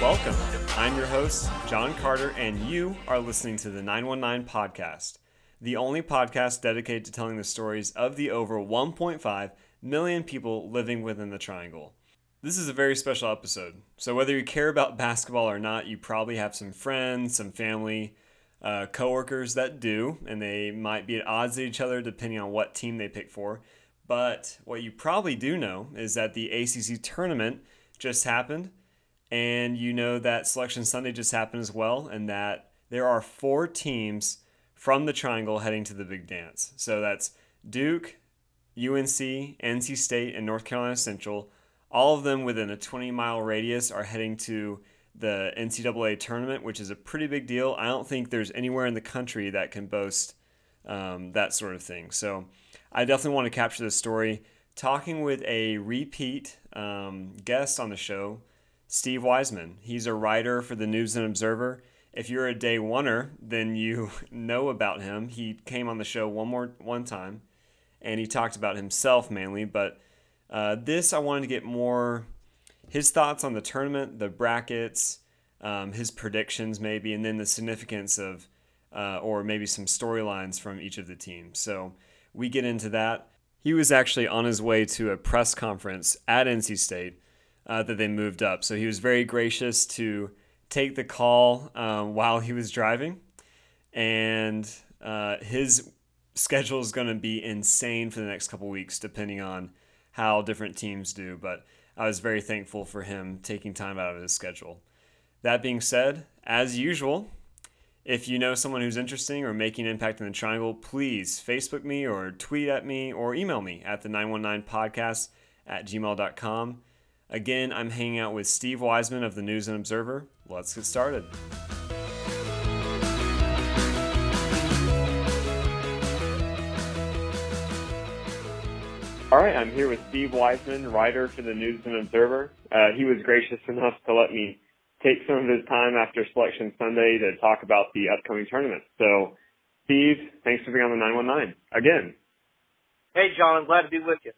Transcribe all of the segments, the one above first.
Welcome. I'm your host, John Carter, and you are listening to the 919 Podcast, the only podcast dedicated to telling the stories of the over 1.5 million people living within the Triangle. This is a very special episode. So, whether you care about basketball or not, you probably have some friends, some family, uh, coworkers that do, and they might be at odds with each other depending on what team they pick for. But what you probably do know is that the ACC tournament just happened, and you know that Selection Sunday just happened as well, and that there are four teams from the Triangle heading to the Big Dance. So that's Duke, UNC, NC State, and North Carolina Central. All of them within a 20 mile radius are heading to the NCAA tournament, which is a pretty big deal. I don't think there's anywhere in the country that can boast um, that sort of thing. So I definitely want to capture this story. Talking with a repeat um, guest on the show, Steve Wiseman. He's a writer for the News and Observer. If you're a day oneer, then you know about him. He came on the show one more one time, and he talked about himself mainly. But uh, this, I wanted to get more his thoughts on the tournament, the brackets, um, his predictions maybe, and then the significance of, uh, or maybe some storylines from each of the teams. So we get into that. He was actually on his way to a press conference at NC State uh, that they moved up. So he was very gracious to take the call um, while he was driving. And uh, his schedule is going to be insane for the next couple weeks, depending on how different teams do. But I was very thankful for him taking time out of his schedule. That being said, as usual, if you know someone who's interesting or making an impact in the triangle, please Facebook me or tweet at me or email me at the 919podcast at gmail.com. Again, I'm hanging out with Steve Wiseman of the News and Observer. Let's get started. All right, I'm here with Steve Wiseman, writer for the News and Observer. Uh, he was gracious enough to let me take some of his time after Selection Sunday to talk about the upcoming tournament. So, Steve, thanks for being on the 919 again. Hey, John, I'm glad to be with you.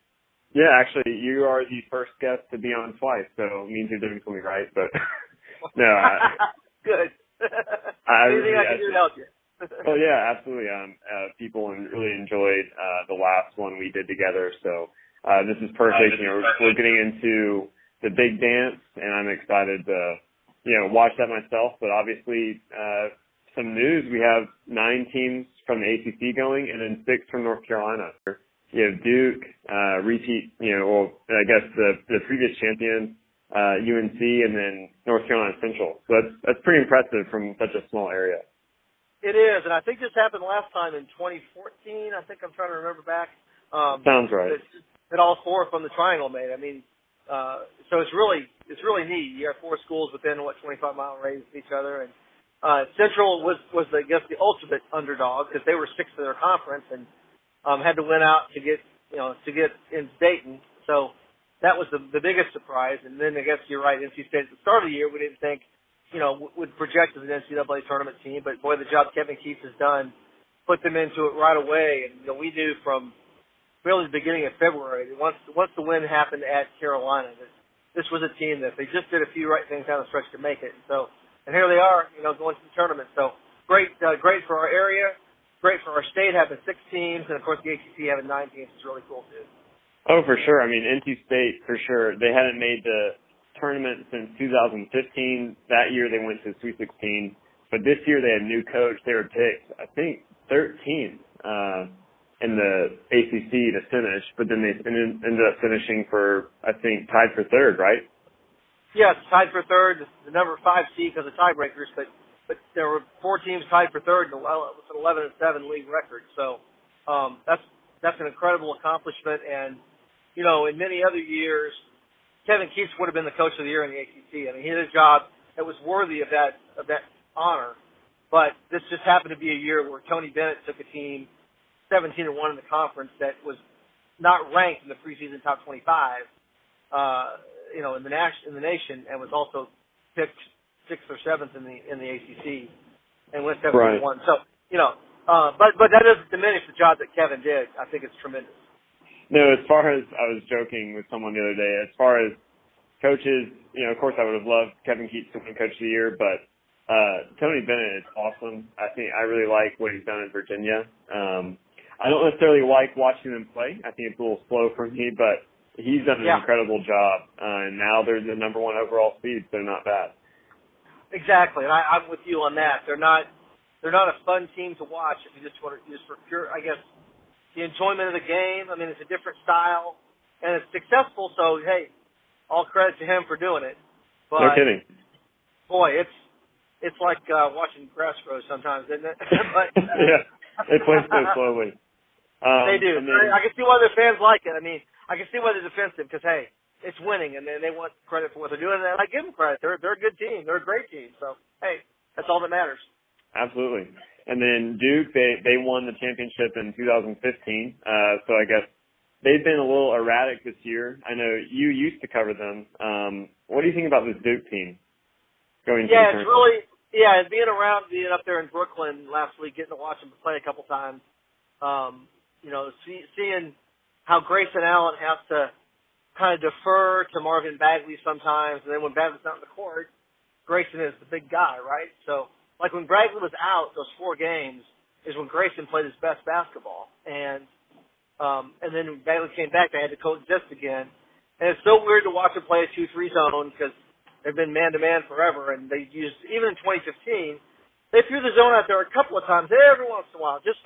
Yeah, actually, you are the first guest to be on twice, so it means you're doing something right. But no, I, good. I Anything really, I can do to help you. Oh yeah, absolutely. Um, uh, people really enjoyed uh, the last one we did together, so uh, this is perfect. you know, we're, we're getting into the big dance, and I'm excited to you know watch that myself. But obviously, uh, some news: we have nine teams from the ACC going, and then six from North Carolina. You have Duke, uh, repeat, you know, well, I guess the the previous champion, uh, UNC, and then North Carolina Central. So that's that's pretty impressive from such a small area. It is, and I think this happened last time in 2014. I think I'm trying to remember back. Um, Sounds right. That, that all four from the triangle made. I mean, uh, so it's really it's really neat. You have four schools within what 25 mile radius of each other, and uh, Central was was I guess the ultimate underdog because they were sixth in their conference and um, had to win out to get you know to get in Dayton. So that was the the biggest surprise. And then I guess you're right. NC State at the start of the year we didn't think you know would project as an NCAA tournament team, but boy, the job Kevin Keatts has done put them into it right away. And you know, we knew from really the beginning of February that once once the win happened at Carolina that this was a team that they just did a few right things down the stretch to make it. And so and here they are, you know, going to the tournament. So great, uh, great for our area great for our state having six teams, and of course the ACC having nine teams is really cool too. Oh, for sure. I mean, NC State for sure. They hadn't made the tournament since 2015. That year they went to Sweet 16, but this year they had a new coach. They were picked, I think, 13 uh, in the ACC to finish, but then they ended up finishing for, I think, tied for third, right? Yes, tied for third. The number five seed because of tiebreakers, but but there were four teams tied for third, was an 11 and seven league record. So um, that's that's an incredible accomplishment. And you know, in many other years, Kevin Keatts would have been the coach of the year in the ACC. I mean, he did a job that was worthy of that of that honor. But this just happened to be a year where Tony Bennett took a team 17 and one in the conference that was not ranked in the preseason top 25, uh, you know, in the nation in the nation, and was also picked sixth or seventh in the in the ACC, and went seven right. one. So you know, uh, but but that doesn't diminish the job that Kevin did. I think it's tremendous. No, as far as I was joking with someone the other day, as far as coaches, you know, of course I would have loved Kevin Keatts to win Coach of the Year, but uh, Tony Bennett is awesome. I think I really like what he's done in Virginia. Um, I don't necessarily like watching them play. I think it's a little slow for me, but he's done an yeah. incredible job. Uh, and now they're the number one overall seed, so they're not bad. Exactly, and I, I'm with you on that. They're not they're not a fun team to watch if you just want to just for pure, I guess, the enjoyment of the game. I mean, it's a different style, and it's successful. So hey, all credit to him for doing it. But, no kidding. Boy, it's it's like uh, watching grass grow sometimes, isn't it? but yeah, they play so slowly. Um, they do. Then, I, I can see why their fans like it. I mean, I can see why they're defensive because hey, it's winning, and they, they want credit for what they're doing. And I give them credit. They're they're a good team. They're a great team. So hey, that's all that matters. Absolutely. And then Duke, they they won the championship in 2015. Uh, so I guess they've been a little erratic this year. I know you used to cover them. Um, what do you think about this Duke team going? Yeah, it's really yeah, being around, being up there in Brooklyn last week, getting to watch them play a couple times. Um, you know, see, seeing how Grayson Allen has to kind of defer to Marvin Bagley sometimes, and then when Bagley's not in the court, Grayson is the big guy, right? So, like when Bagley was out, those four games is when Grayson played his best basketball, and um, and then when Bagley came back, they had to coexist again, and it's so weird to watch him play a two-three zone because They've been man to man forever, and they used even in 2015. They threw the zone out there a couple of times every once in a while, just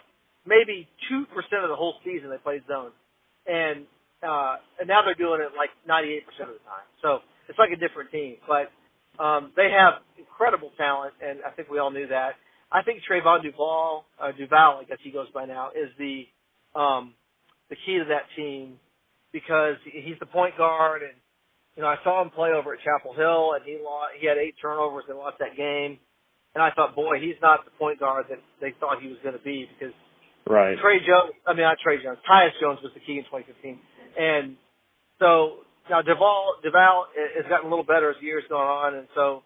maybe two percent of the whole season they played zone, and uh, and now they're doing it like 98 percent of the time. So it's like a different team, but um, they have incredible talent, and I think we all knew that. I think Trevon Duval, uh, Duval, I guess he goes by now, is the um, the key to that team because he's the point guard and you know, I saw him play over at Chapel Hill, and he lost, he had eight turnovers and lost that game. And I thought, boy, he's not the point guard that they thought he was going to be because right. Tre Jones, I mean not Tre Jones, Tyus Jones was the key in 2015, and so now Duval Duval has gotten a little better as the years gone on, and so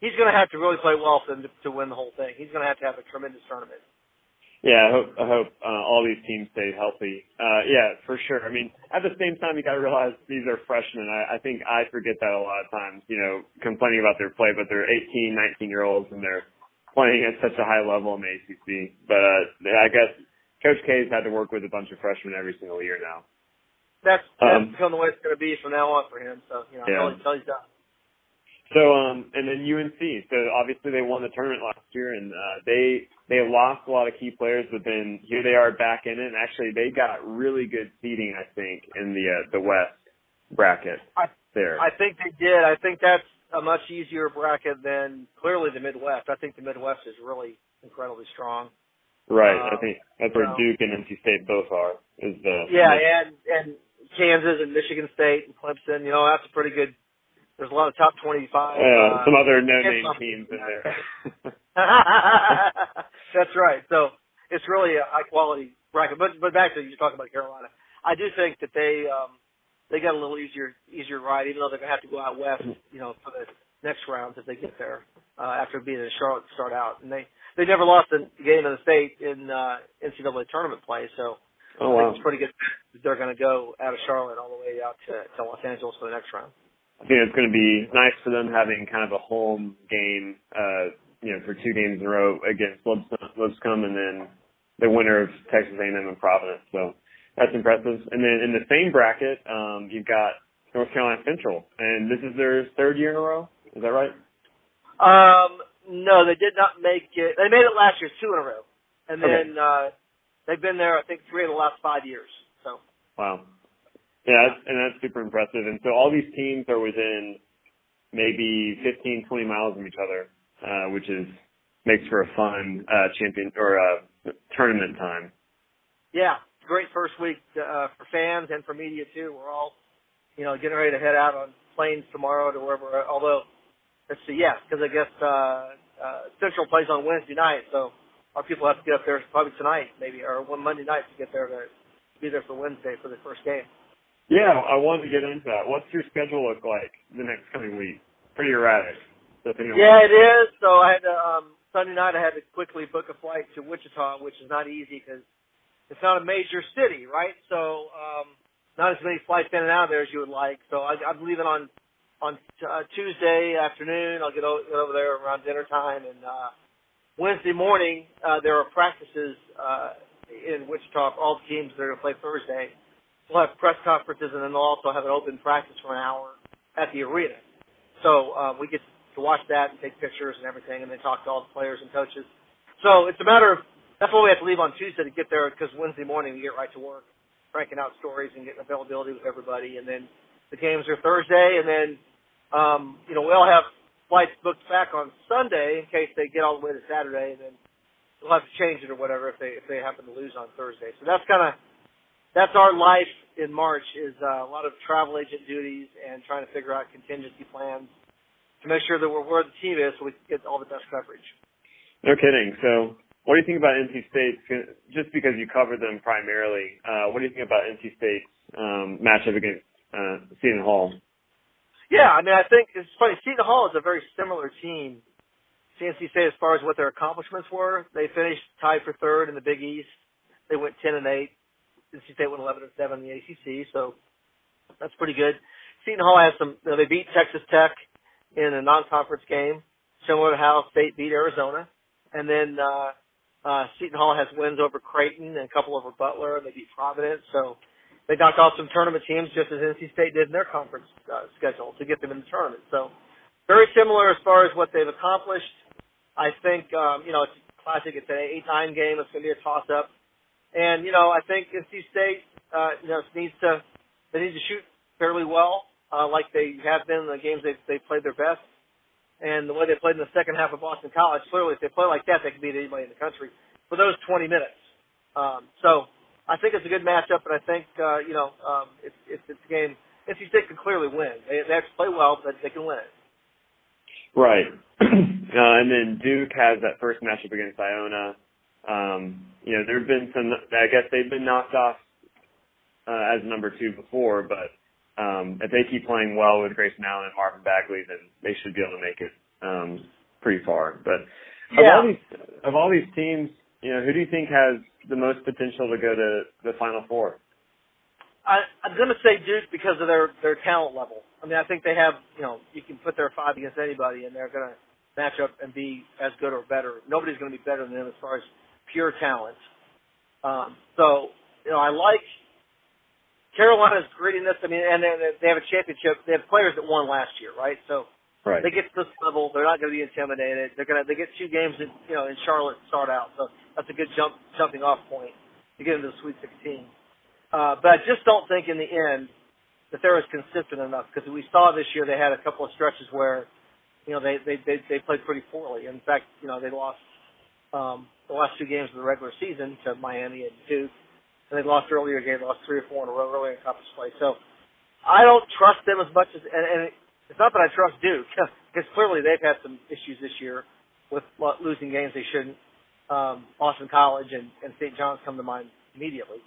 he's going to have to really play well for them to, to win the whole thing. He's going to have to have a tremendous tournament. Yeah, I hope I hope uh, all these teams stay healthy. Uh, yeah, for sure. I mean, at the same time, you got to realize these are freshmen. I, I think I forget that a lot of times. You know, complaining about their play, but they're 18, 19 year olds, and they're playing at such a high level in the ACC. But uh, I guess Coach K's had to work with a bunch of freshmen every single year now. That's that's um, become the way it's going to be from now on for him. So you know, yeah. until he's done. So um and then UNC. So obviously they won the tournament last year and uh they they lost a lot of key players but then here they are back in it and actually they got really good seeding I think in the uh, the West bracket I, there. I think they did. I think that's a much easier bracket than clearly the Midwest. I think the Midwest is really incredibly strong. Right. Um, I think that's where Duke and NC State both are. Is the Yeah, and and Kansas and Michigan State and Clemson, you know, that's a pretty good there's a lot of top 25. Yeah, uh, some other no-name teams in there. That's right. So it's really a high quality bracket. But but back to you talking about Carolina, I do think that they um they got a little easier easier ride, even though they're gonna have to go out west, you know, for the next rounds if they get there uh, after being in Charlotte to start out. And they they never lost a game in the state in uh, NCAA tournament play, so oh, wow. it's pretty good. They're going to go out of Charlotte all the way out to, to Los Angeles for the next round. I think it's going to be nice for them having kind of a home game, uh, you know, for two games in a row against Lipscomb and then the winner of Texas A&M and Providence. So that's impressive. And then in the same bracket, um, you've got North Carolina Central, and this is their third year in a row. Is that right? Um, no, they did not make it. They made it last year, two in a row, and then okay. uh, they've been there, I think, three of the last five years. So. Wow. Yeah, that's, and that's super impressive. And so all these teams are within maybe 15, 20 miles of each other, uh, which is makes for a fun uh, champion or uh, tournament time. Yeah, great first week uh, for fans and for media too. We're all, you know, getting ready to head out on planes tomorrow to wherever. Although, let's see, yes, because I guess uh, uh, Central plays on Wednesday night, so our people have to get up there probably tonight, maybe, or one Monday night to get there to be there for Wednesday for the first game. Yeah, I wanted to get into that. What's your schedule look like the next coming week? Pretty erratic. Yeah, it is. So I had to, um, Sunday night I had to quickly book a flight to Wichita, which is not easy because it's not a major city, right? So um, not as many flights in and out of there as you would like. So I, I'm leaving on on uh, Tuesday afternoon. I'll get, o- get over there around dinner time, and uh, Wednesday morning uh, there are practices uh, in Wichita all the teams that are going to play Thursday we'll have press conferences and then they'll also have an open practice for an hour at the arena. So um, we get to watch that and take pictures and everything, and then talk to all the players and coaches. So it's a matter of that's why we have to leave on Tuesday to get there because Wednesday morning we get right to work, cranking out stories and getting availability with everybody, and then the games are Thursday, and then um, you know we all have flights booked back on Sunday in case they get all the way to Saturday, and then we'll have to change it or whatever if they if they happen to lose on Thursday. So that's kind of that's our life in March is uh, a lot of travel agent duties and trying to figure out contingency plans to make sure that we're where the team is so we can get all the best coverage. No kidding. So what do you think about NC State? Just because you covered them primarily, uh, what do you think about NC State's um, matchup against uh, Seton Hall? Yeah, I mean, I think it's funny. Seton Hall is a very similar team to NC State as far as what their accomplishments were. They finished tied for third in the Big East. They went 10 and 8. NC State went 11 and 7 in the ACC, so that's pretty good. Seton Hall has some. You know, they beat Texas Tech in a non-conference game, similar to how State beat Arizona, and then uh, uh, Seton Hall has wins over Creighton and a couple over Butler, and they beat Providence. So they knocked off some tournament teams just as NC State did in their conference uh, schedule to get them in the tournament. So very similar as far as what they've accomplished. I think um, you know it's classic. It's an eight-nine game. It's going to be a toss-up. And you know, I think NC State, uh, you know, needs to they need to shoot fairly well, uh, like they have been in the games they they played their best. And the way they played in the second half of Boston College, clearly, if they play like that, they can beat anybody in the country for those 20 minutes. Um, so I think it's a good matchup, and I think uh, you know um, it's it's it's a game NC State can clearly win. They they have to play well, but they can win it. Right. uh, and then Duke has that first matchup against Iona. Um, you know, there have been some. I guess they've been knocked off uh, as number two before, but um, if they keep playing well with Grayson Allen and Marvin Bagley, then they should be able to make it um, pretty far. But of all these of all these teams, you know, who do you think has the most potential to go to the Final Four? I, I'm going to say Duke because of their their talent level. I mean, I think they have you know you can put their five against anybody, and they're going to match up and be as good or better. Nobody's going to be better than them as far as pure talent. Um, so you know, I like Carolina's grittiness. I mean, and they, they have a championship. They have players that won last year, right? So Right. they get to this level, they're not going to be intimidated. They're going to they get two games in you know in Charlotte to start out, so that's a good jump jumping off point to get into the Sweet 16. Uh, but I just don't think in the end that they're as consistent enough because we saw this year they had a couple of stretches where you know they they they, they played pretty poorly. In fact, you know they lost um, the last two games of the regular season to Miami and Duke, and they lost earlier game, lost three or four in a row earlier in conference play. So I don't trust them as much as and, and it's not that I trust Duke because clearly they've had some issues this year with losing games they shouldn't. Um, Boston College and, and St. John's come to mind immediately,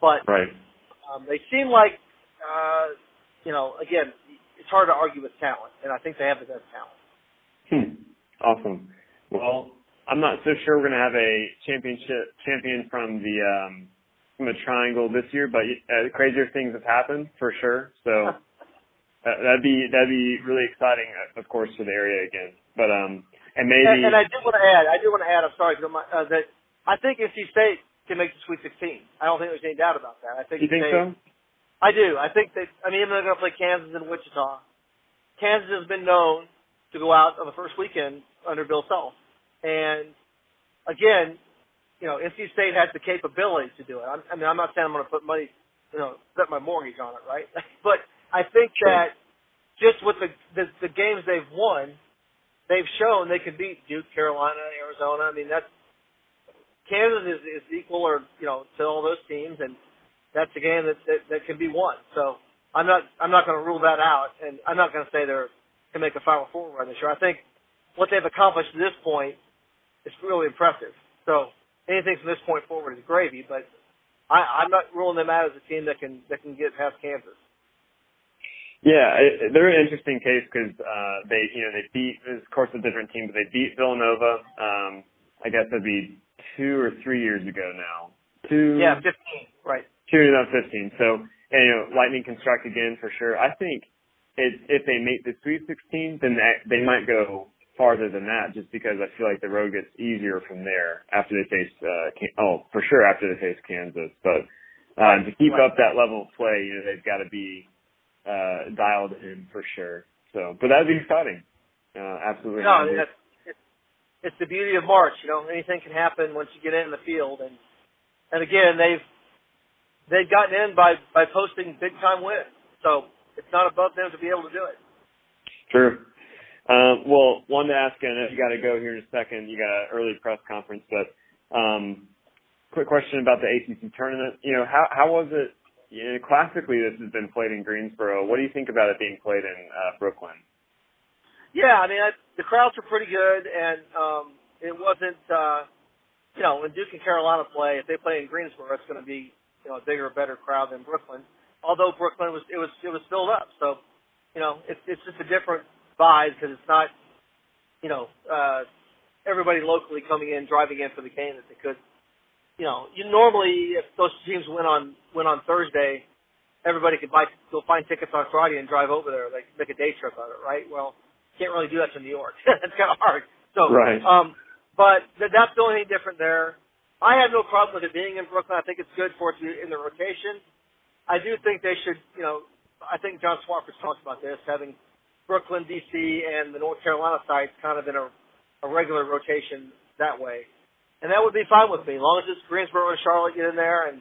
but Right. um, they seem like uh, you know again it's hard to argue with talent, and I think they have the best talent. Hmm. Awesome. Well, I'm not so sure we're going to have a championship champion from the um, from the triangle this year, but uh, crazier things have happened for sure. So that'd be that'd be really exciting, uh, of course, for the area again. But um, and maybe And, and I do want to add, I do want to add, I'm sorry, you uh, that I think NC State can make the Sweet 16. I don't think there's any doubt about that. I think you think they, so? I do. I think that, I mean, even they're going to play Kansas and Wichita, Kansas has been known to go out on the first weekend under Bill Self. And again, you know, NC State has the capability to do it. I'm, I mean, I'm not saying I'm going to put money, you know, bet my mortgage on it, right? but I think Sure. that just with the, the the games they've won, they've shown they can beat Duke, Carolina, Arizona. I mean, that's Kansas is, is equal or you know to all those teams, and that's a game that that, that can be won. So I'm not I'm not going to rule that out, and I'm not going to say they're can make a Final Four run this year. I think what they've accomplished to this point is really impressive. So anything from this point forward is gravy, but I, I'm not ruling them out as a team that can that can get past Kansas. Yeah, it, they're an interesting case because uh, they, you know, they beat, of course, a different team, but they beat Villanova. Um, I guess that'd be two or three years ago now. Two. Yeah, 15. Right. Two to 15. So, and, you know, Lightning can strike again for sure. I think it, if they make the Sweet 16, then that, they might go farther than that, just because I feel like the road gets easier from there after they face. Uh, Can- oh, for sure after they face Kansas, but. Um, to keep Right. up that level of play, you know, they've got to be uh, dialed in for sure. So, but that'd be exciting. Uh, absolutely. No, I mean, that's it's, it's the beauty of March. You know, anything can happen once you get in the field, and and again, they've they've gotten in by by posting big time wins. So it's not above them to be able to do it. True. Um, well, wanted to ask, know you got to go here in a second. You got an early press conference, but um, quick question about the ACC tournament. You know, how how was it? Know, classically, this has been played in Greensboro. What do you think about it being played in uh, Brooklyn? Yeah, I mean, I, the crowds are pretty good, and um, it wasn't. uh you know, when Duke and Carolina play, if they play in Greensboro, it's going to be you know a bigger, better crowd than Brooklyn. Although Brooklyn was it was it was filled up, so you know it's it's just a different vibe because it's not you know uh everybody locally coming in driving in for the game that they could. You know, you normally if those teams win on win on Thursday, everybody could buy go find tickets on Friday and drive over there, like make a day trip out of it, right? Well, can't really do that to New York. it's kind of hard. So, Right. um, but th- that's the only thing different there. I have no problem with it being in Brooklyn. I think it's good for it to be in the rotation. I do think they should, you know, I think John Swofford talked about this, having Brooklyn, DC, and the North Carolina sites kind of in a, a regular rotation that way. And that would be fine with me, as long as it's Greensboro and Charlotte get in there, and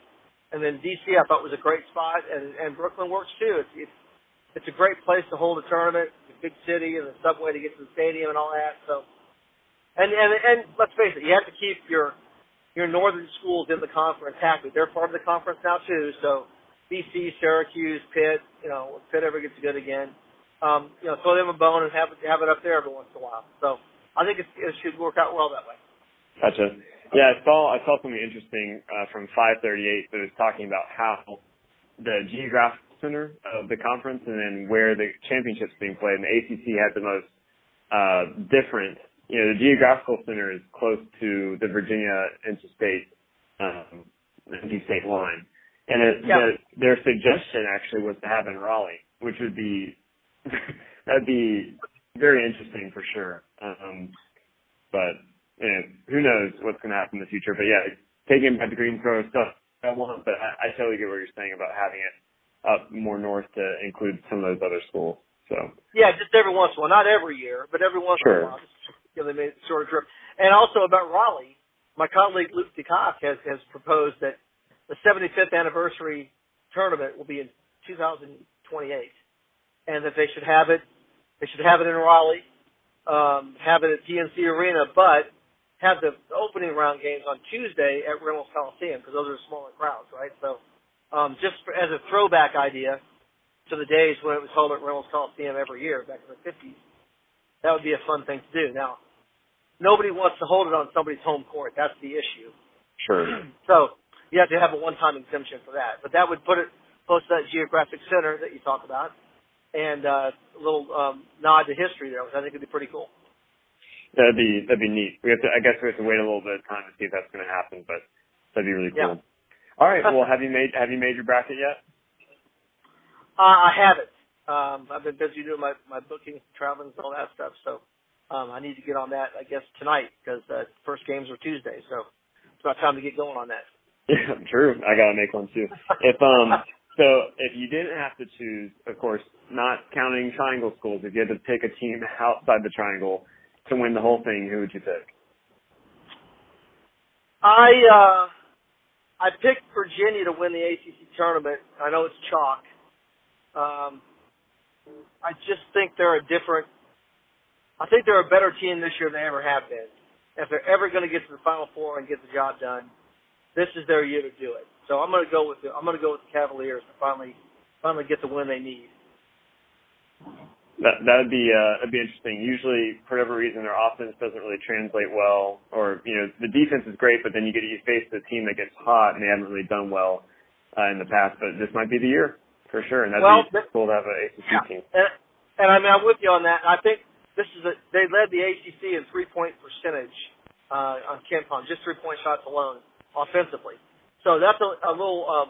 and then DC I thought was a great spot, and and Brooklyn works too. It's it's, it's a great place to hold a tournament, it's a big city, and the subway to get to the stadium and all that. So, and and and let's face it, you have to keep your your northern schools in the conference happy. They're part of the conference now too. So BC, Syracuse, Pitt, you know, if Pitt ever gets good again, um, you know, throw them a bone and have it have it up there every once in a while. So I think it's, it should work out well that way. Gotcha. Yeah, I saw I saw something interesting uh, from 538 that was talking about how the geographical center of the conference and then where the championships being played. And the ACC had the most uh, different. You know, the geographical center is close to the Virginia interstate um, interstate line, and it, Yeah. the, their suggestion actually was to have in Raleigh, which would be that'd be very interesting for sure. Um, but you know, who knows what's going to happen in the future. But yeah, taking back the Greensboro stuff, I want, but I, I totally get what you're saying about having it up more north to include some of those other schools. So Yeah, just every once in a while, not every year, but every once Sure. in a while, just give them a sort of trip. And also about Raleigh, my colleague Luke DeCock has has proposed that the 75th anniversary tournament will be in 2028, and that they should have it. They should have it in Raleigh, um, have it at PNC Arena, but have the opening round games on Tuesday at Reynolds Coliseum because those are smaller crowds, right? So, um, just for, as a throwback idea to the days when it was held at Reynolds Coliseum every year back in the 50s, that would be a fun thing to do. Now, nobody wants to hold it on somebody's home court. That's the issue. sure, So you have to have a one-time exemption for that. But that would put it close to that geographic center that you talk about, and uh, a little um, nod to history there, which I think would be pretty cool. That'd be that'd be neat. We have to. I guess we have to wait a little bit of time to see if that's going to happen, but that'd be really cool. Yeah. All right. Well, have you made have you made your bracket yet? Uh, I haven't. Um, I've been busy doing my my booking, traveling, and all that stuff. So um, I need to get on that, I guess, tonight because uh, first games are Tuesday. So it's about time to get going on that. Yeah, true. I gotta make one too. If um, so if you didn't have to choose, of course, not counting triangle schools, if you had to pick a team outside the triangle to win the whole thing, who would you pick? I uh I picked Virginia to win the ACC tournament. I know it's chalk. Um, I just think they're a different. I think they're a better team this year than they ever have been. If they're ever going to get to the Final Four and get the job done, this is their year to do it. So I'm going to go with the, I'm going to go with the Cavaliers to finally finally get the win they need. That that would be uh, that'd be interesting. Usually, for whatever reason, their offense doesn't really translate well, or you know, the defense is great, but then you get you face the team that gets hot and they haven't really done well. uh, in the past, but this might be the year for sure. And that'd well, be cool to have an ACC yeah. team. And, and I mean, I'm with you on that. I think this is a, they led the ACC in three point percentage uh, on KenPom, just three point shots alone offensively. So that's a, a little um,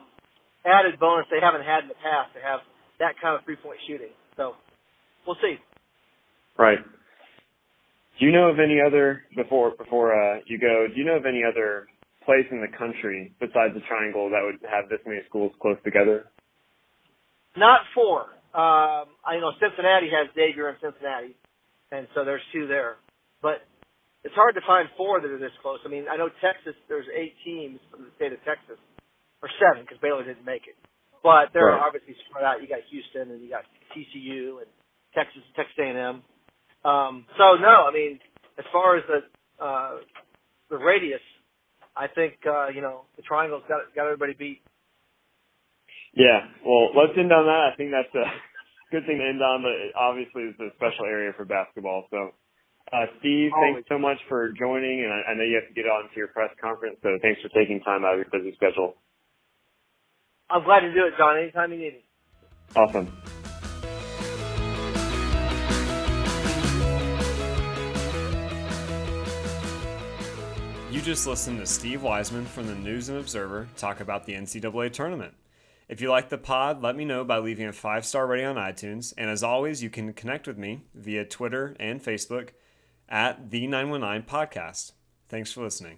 added bonus they haven't had in the past to have that kind of three point shooting. So we'll see. Right. Do you know of any other before before uh, you go? Do you know of any other place in the country besides the Triangle that would have this many schools close together? Not four. Um, I know Cincinnati has Xavier in Cincinnati, and so there's two there. But it's hard to find four that are this close. I mean, I know Texas. There's eight teams from the state of Texas, or seven because Baylor didn't make it. But they're right. obviously spread out. You got Houston and you got TCU and Texas, Texas A&M. Um, so no, I mean, as far as the uh, the radius, I think uh, you know the triangle's got got everybody beat. Yeah, well, let's end on that. I think that's a good thing to end on. But obviously, it's a special area for basketball. So, uh, Steve, Always. thanks so much for joining, and I, I know you have to get on to your press conference. So, thanks for taking time out of your busy schedule. I'm glad to do it, John. Anytime you need me. Awesome. You just listened to Steve Wiseman from the News and Observer talk about the NCAA tournament. If you like the pod, let me know by leaving a five star rating on iTunes. And as always, you can connect with me via Twitter and Facebook at the 919 Podcast. Thanks for listening.